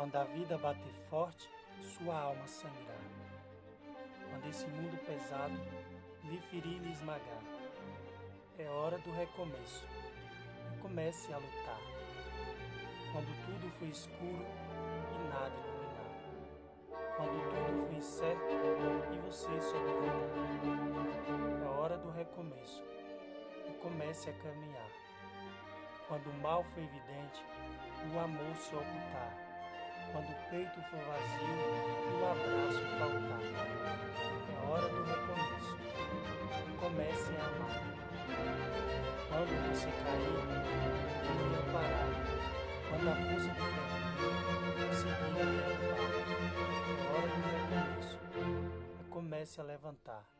Quando a vida bater forte, sua alma sangrar. Quando esse mundo pesado lhe ferir e lhe esmagar. É hora do recomeço. Comece a lutar. Quando tudo foi escuro e nada iluminar. Quando tudo foi certo e você só. É hora do recomeço. E comece a caminhar. Quando o mal foi evidente, o amor se ocultar. Quando o peito for vazio e o abraço faltar. É hora do recomeço. Comece a amar. Quando você cair, queria parar. Quando a força do tempo conseguir derrubar. É hora do recomeço. Comece a levantar.